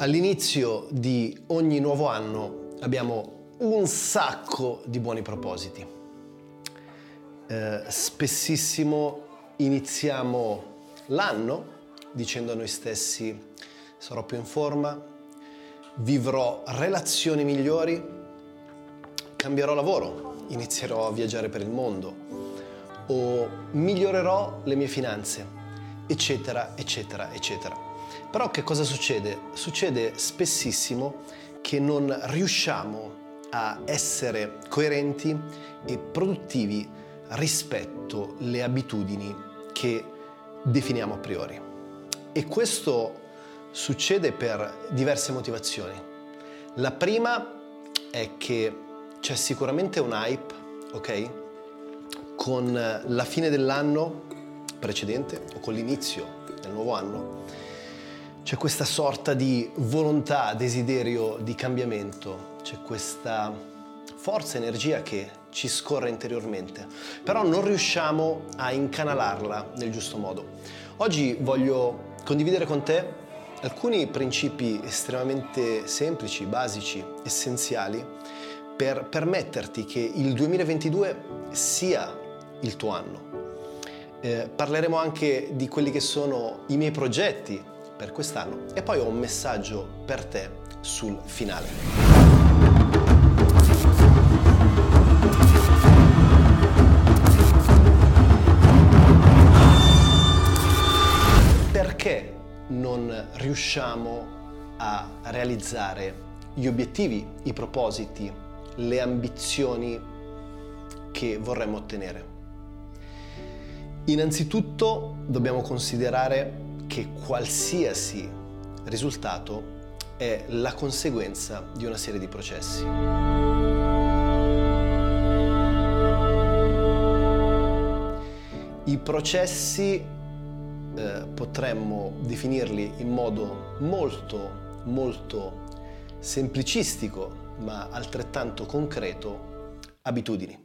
All'inizio di ogni nuovo anno abbiamo un sacco di buoni propositi. Eh, spessissimo iniziamo l'anno dicendo a noi stessi sarò più in forma, vivrò relazioni migliori, cambierò lavoro, inizierò a viaggiare per il mondo o migliorerò le mie finanze, eccetera, eccetera, eccetera. Però che cosa succede? Succede spessissimo che non riusciamo a essere coerenti e produttivi rispetto alle abitudini che definiamo a priori. E questo succede per diverse motivazioni. La prima è che c'è sicuramente un hype, ok? Con la fine dell'anno precedente o con l'inizio del nuovo anno c'è questa sorta di volontà, desiderio di cambiamento, c'è questa forza, energia che ci scorre interiormente, però non riusciamo a incanalarla nel giusto modo. Oggi voglio condividere con te alcuni principi estremamente semplici, basici, essenziali per permetterti che il 2022 sia il tuo anno. Eh, parleremo anche di quelli che sono i miei progetti per quest'anno e poi ho un messaggio per te sul finale. Perché non riusciamo a realizzare gli obiettivi, i propositi, le ambizioni che vorremmo ottenere? Innanzitutto dobbiamo considerare che qualsiasi risultato è la conseguenza di una serie di processi. I processi eh, potremmo definirli in modo molto, molto semplicistico, ma altrettanto concreto, abitudini.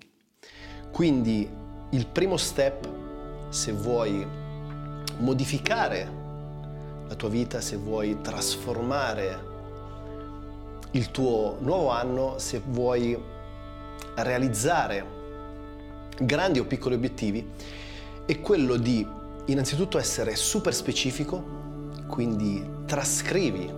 Quindi il primo step, se vuoi modificare la tua vita, se vuoi trasformare il tuo nuovo anno, se vuoi realizzare grandi o piccoli obiettivi, è quello di innanzitutto essere super specifico, quindi trascrivi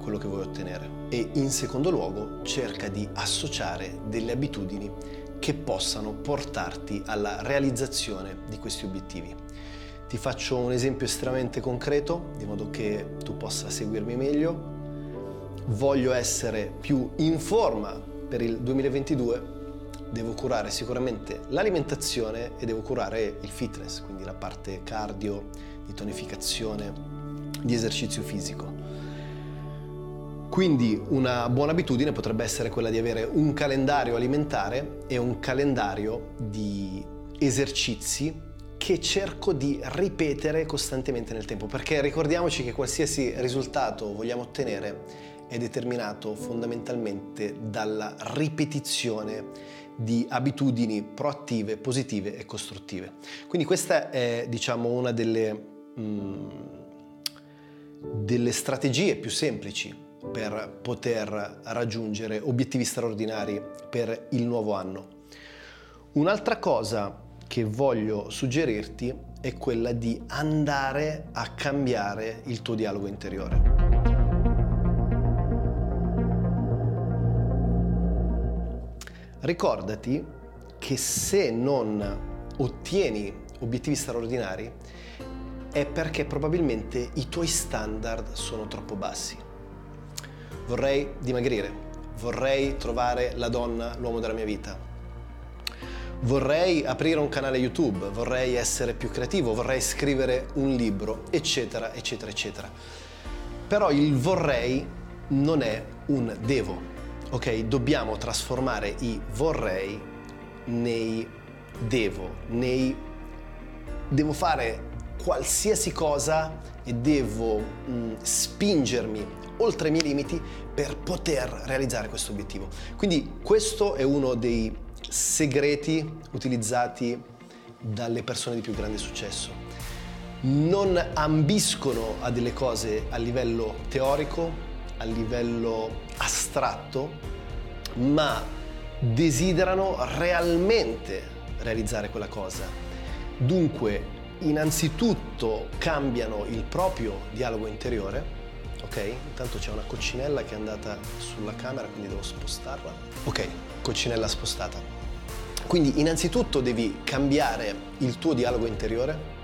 quello che vuoi ottenere e in secondo luogo cerca di associare delle abitudini che possano portarti alla realizzazione di questi obiettivi. Ti faccio un esempio estremamente concreto, di modo che tu possa seguirmi meglio. Voglio essere più in forma per il 2022, devo curare sicuramente l'alimentazione e devo curare il fitness, quindi la parte cardio, di tonificazione, di esercizio fisico. Quindi una buona abitudine potrebbe essere quella di avere un calendario alimentare e un calendario di esercizi che cerco di ripetere costantemente nel tempo, perché ricordiamoci che qualsiasi risultato vogliamo ottenere è determinato fondamentalmente dalla ripetizione di abitudini proattive, positive e costruttive. Quindi questa è diciamo una delle, mm, delle strategie più semplici per poter raggiungere obiettivi straordinari per il nuovo anno. Un'altra cosa che voglio suggerirti è quella di andare a cambiare il tuo dialogo interiore. Ricordati che se non ottieni obiettivi straordinari è perché probabilmente i tuoi standard sono troppo bassi. Vorrei dimagrire, vorrei trovare la donna, l'uomo della mia vita, vorrei aprire un canale YouTube, vorrei essere più creativo, vorrei scrivere un libro, eccetera, eccetera, eccetera. Però il vorrei non è un devo, ok? Dobbiamo trasformare i vorrei nei devo, nei devo fare qualsiasi cosa e devo mh, mm, spingermi oltre i miei limiti per poter realizzare questo obiettivo. Quindi questo è uno dei segreti utilizzati dalle persone di più grande successo. Non ambiscono a delle cose a livello teorico, a livello astratto, ma desiderano realmente realizzare quella cosa. Dunque, innanzitutto cambiano il proprio dialogo interiore, ok? Intanto c'è una coccinella che è andata sulla camera, quindi devo spostarla. Ok, coccinella spostata. Quindi innanzitutto devi cambiare il tuo dialogo interiore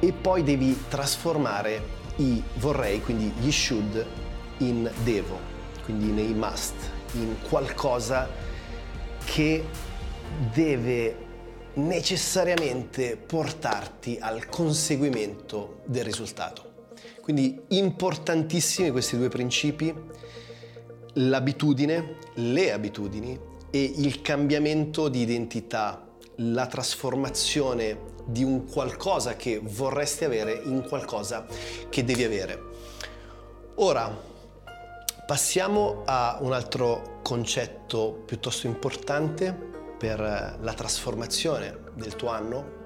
e poi devi trasformare i vorrei, quindi gli should, in devo, quindi nei must, in qualcosa che deve necessariamente portarti al conseguimento del risultato. Quindi importantissimi questi due principi, l'abitudine, le abitudini e il cambiamento di identità, la trasformazione di un qualcosa che vorresti avere in qualcosa che devi avere. Ora, passiamo a un altro concetto piuttosto importante per la trasformazione del tuo anno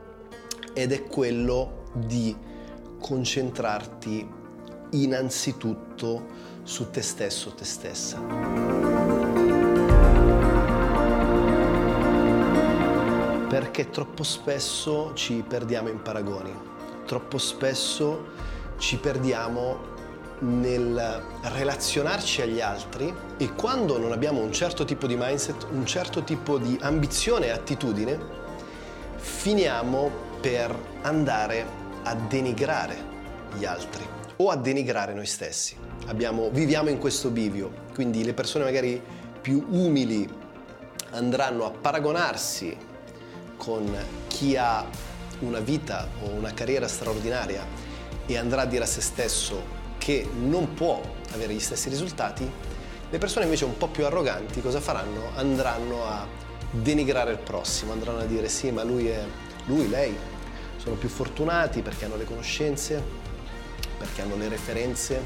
ed è quello di concentrarti innanzitutto su te stesso, te stessa. Perché troppo spesso ci perdiamo in paragoni, troppo spesso ci perdiamo nel relazionarci agli altri e quando non abbiamo un certo tipo di mindset, un certo tipo di ambizione e attitudine, finiamo per andare a denigrare gli altri o a denigrare noi stessi. Abbiamo, viviamo in questo bivio, quindi le persone magari più umili andranno a paragonarsi con chi ha una vita o una carriera straordinaria e andrà a dire a se stesso che non può avere gli stessi risultati, le persone invece un po' più arroganti cosa faranno? Andranno a denigrare il prossimo, andranno a dire sì, ma lui è lui, lei sono più fortunati perché hanno le conoscenze, perché hanno le referenze,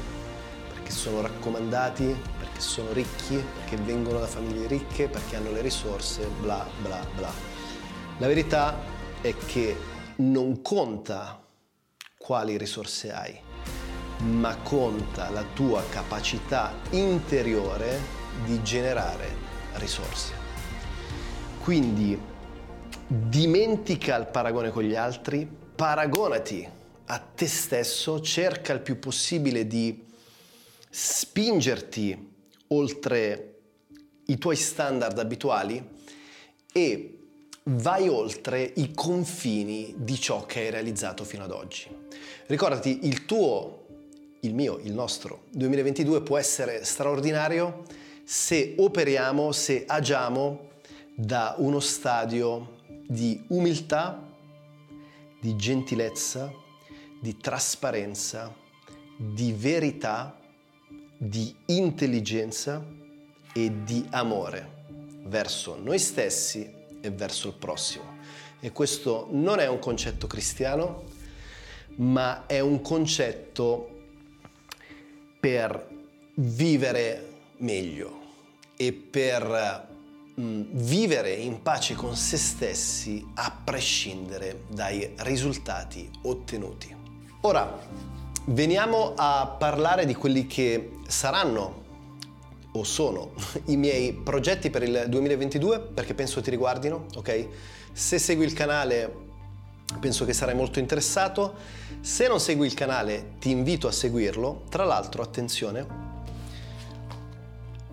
perché sono raccomandati, perché sono ricchi, perché vengono da famiglie ricche, perché hanno le risorse, bla bla bla. La verità è che non conta quali risorse hai, ma conta la tua capacità interiore di generare risorse. Quindi dimentica il paragone con gli altri, paragonati a te stesso, cerca il più possibile di spingerti oltre i tuoi standard abituali e vai oltre i confini di ciò che hai realizzato fino ad oggi. Ricordati, il tuo, il mio, il nostro 2022 può essere straordinario se operiamo, se agiamo da uno stadio di umiltà, di gentilezza, di trasparenza, di verità, di intelligenza e di amore verso noi stessi e verso il prossimo. E questo non è un concetto cristiano, ma è un concetto per vivere meglio e per Mm, vivere in pace con se stessi a prescindere dai risultati ottenuti. Ora, veniamo a parlare di quelli che saranno o sono i miei progetti per il 2022 perché penso ti riguardino, ok? Se segui il canale penso che sarai molto interessato. Se non segui il canale ti invito a seguirlo. Tra l'altro, attenzione,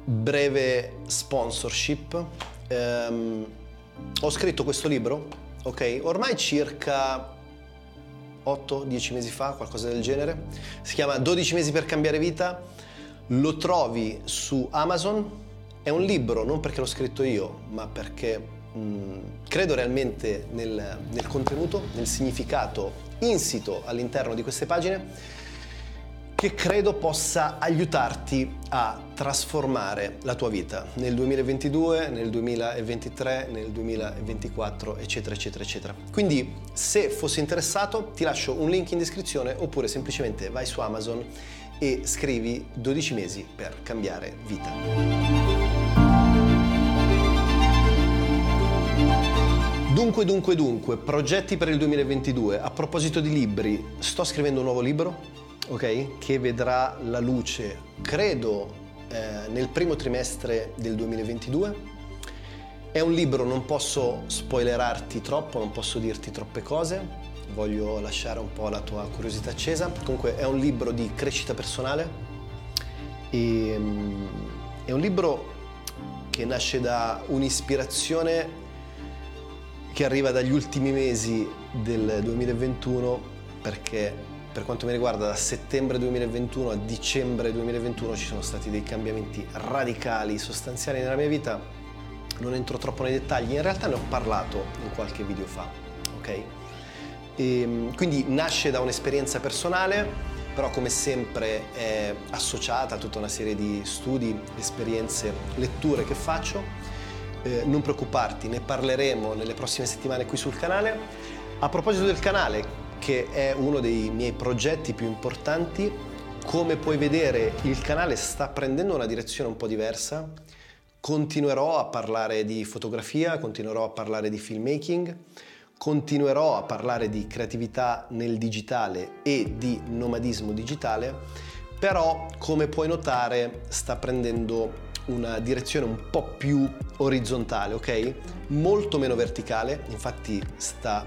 breve sponsorship. Um, ho scritto questo libro, ok? Ormai circa 8-10 mesi fa, qualcosa del genere. Si chiama 12 mesi per cambiare vita. Lo trovi su Amazon. È un libro non perché l'ho scritto io, ma perché mh, credo realmente nel, nel contenuto, nel significato insito all'interno di queste pagine che credo possa aiutarti a trasformare la tua vita nel 2022, nel 2023, nel 2024, eccetera, eccetera, eccetera. Quindi se fossi interessato ti lascio un link in descrizione oppure semplicemente vai su Amazon e scrivi 12 mesi per cambiare vita. Dunque, dunque, dunque, progetti per il 2022. A proposito di libri, sto scrivendo un nuovo libro ok? Che vedrà la luce, credo, eh, nel primo trimestre del 2022. È un libro, non posso spoilerarti troppo, non posso dirti troppe cose, voglio lasciare un po' la tua curiosità accesa. Comunque è un libro di crescita personale e, um, è un libro che nasce da un'ispirazione che arriva dagli ultimi mesi del 2021 perché per quanto mi riguarda da settembre 2021 a dicembre 2021 ci sono stati dei cambiamenti radicali, sostanziali nella mia vita. Non entro troppo nei dettagli, in realtà ne ho parlato in qualche video fa, ok? E, ehm, quindi nasce da un'esperienza personale, però come sempre è associata a tutta una serie di studi, esperienze, letture che faccio. Eh, non preoccuparti, ne parleremo nelle prossime settimane qui sul canale. A proposito del canale, che è uno dei miei progetti più importanti. Come puoi vedere il canale sta prendendo una direzione un po' diversa. Continuerò a parlare di fotografia, continuerò a parlare di filmmaking, continuerò a parlare di creatività nel digitale e di nomadismo digitale, però come puoi notare sta prendendo una direzione un po' più orizzontale, ok? Molto meno verticale, infatti sta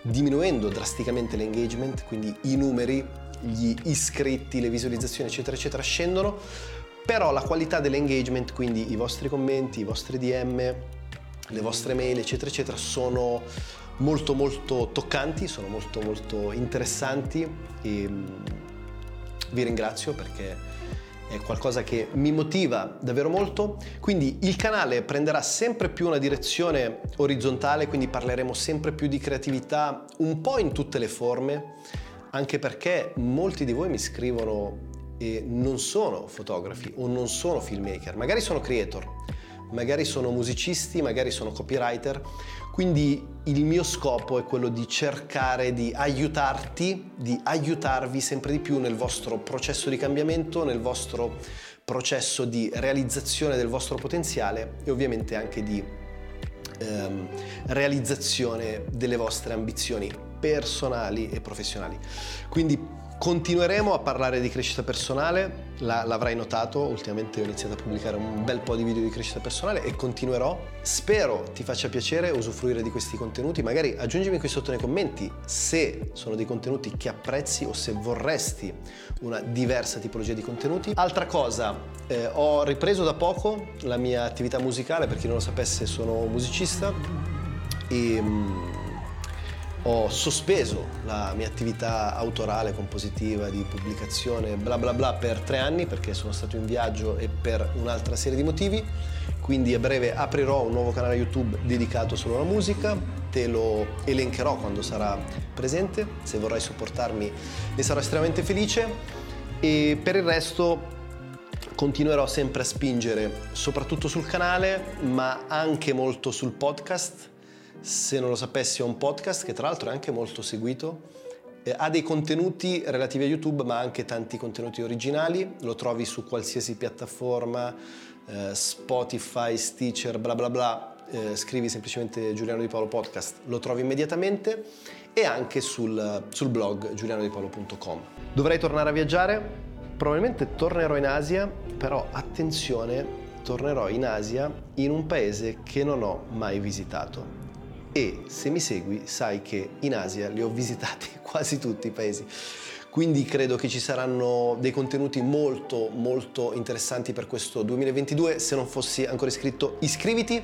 diminuendo drasticamente l'engagement, quindi i numeri, gli iscritti, le visualizzazioni, eccetera, eccetera, scendono, però la qualità dell'engagement, quindi i vostri commenti, i vostri DM, le vostre mail, eccetera, eccetera, sono molto molto toccanti, sono molto molto interessanti e mm, vi ringrazio perché è qualcosa che mi motiva davvero molto. Quindi il canale prenderà sempre più una direzione orizzontale, quindi parleremo sempre più di creatività un po' in tutte le forme, anche perché molti di voi mi scrivono e non sono fotografi o non sono filmmaker, magari sono creator, magari sono musicisti, magari sono copywriter, quindi il mio scopo è quello di cercare di aiutarti, di aiutarvi sempre di più nel vostro processo di cambiamento, nel vostro processo di realizzazione del vostro potenziale e ovviamente anche di ehm, realizzazione delle vostre ambizioni personali e professionali. Quindi Continueremo a parlare di crescita personale, la, l'avrai notato, ultimamente ho iniziato a pubblicare un bel po' di video di crescita personale e continuerò. Spero ti faccia piacere usufruire di questi contenuti, magari aggiungimi qui sotto nei commenti se sono dei contenuti che apprezzi o se vorresti una diversa tipologia di contenuti. Altra cosa, eh, ho ripreso da poco la mia attività musicale, per chi non lo sapesse sono musicista e... Ho sospeso la mia attività autorale, compositiva, di pubblicazione, bla bla bla per tre anni perché sono stato in viaggio e per un'altra serie di motivi. Quindi a breve aprirò un nuovo canale YouTube dedicato solo alla musica, te lo elencherò quando sarà presente, se vorrai supportarmi ne sarò estremamente felice. E per il resto continuerò sempre a spingere soprattutto sul canale ma anche molto sul podcast se non lo sapessi ho un podcast che tra l'altro è anche molto seguito, eh, ha dei contenuti relativi a YouTube ma anche tanti contenuti originali, lo trovi su qualsiasi piattaforma, eh, Spotify, Stitcher, bla bla bla, eh, scrivi semplicemente Giuliano Di Paolo Podcast, lo trovi immediatamente e anche sul, sul blog giulianodipolo.com. Dovrei tornare a viaggiare? Probabilmente tornerò in Asia, però attenzione, tornerò in Asia in un paese che non ho mai visitato e se mi segui sai che in Asia li ho visitati quasi tutti i paesi. Quindi credo che ci saranno dei contenuti molto molto interessanti per questo 2022. Se non fossi ancora iscritto, iscriviti.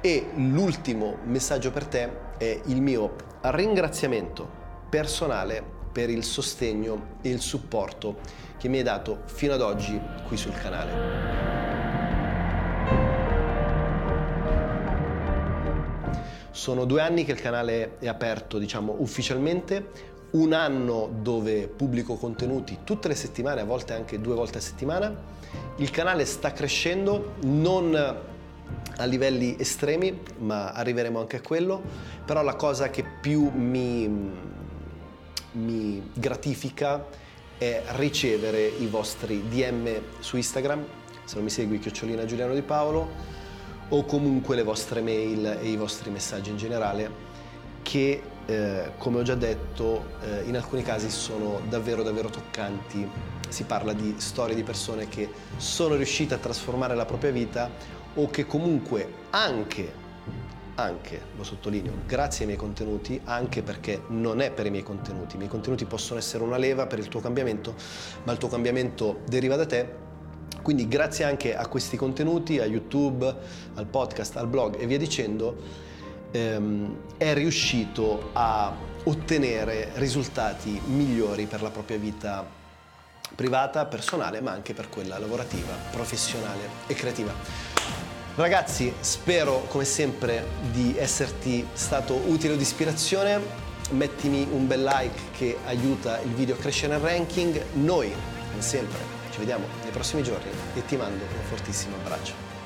E l'ultimo messaggio per te è il mio ringraziamento personale per il sostegno e il supporto che mi hai dato fino ad oggi qui sul canale. Sono due anni che il canale è aperto, diciamo, ufficialmente, un anno dove pubblico contenuti tutte le settimane, a volte anche due volte a settimana. Il canale sta crescendo, non a livelli estremi, ma arriveremo anche a quello, però la cosa che più mi, mi gratifica è ricevere i vostri DM su Instagram, se non mi segui chiocciolina Giuliano Di Paolo, o comunque le vostre mail e i vostri messaggi in generale che eh, come ho già detto, eh, in alcuni casi sono davvero davvero toccanti. Si parla di storie di persone che sono riuscite a trasformare la propria vita o che comunque anche anche, lo sottolineo, grazie ai miei contenuti, anche perché non è per i miei contenuti. I miei contenuti possono essere una leva per il tuo cambiamento, ma il tuo cambiamento deriva da te. Quindi grazie anche a questi contenuti, a YouTube, al podcast, al blog e via dicendo, ehm, è riuscito a ottenere risultati migliori per la propria vita privata, personale, ma anche per quella lavorativa, professionale e creativa. Ragazzi, spero come sempre di esserti stato utile o di ispirazione. Mettimi un bel like che aiuta il video a crescere nel ranking. Noi, come sempre, vediamo nei prossimi giorni e ti mando un fortissimo abbraccio.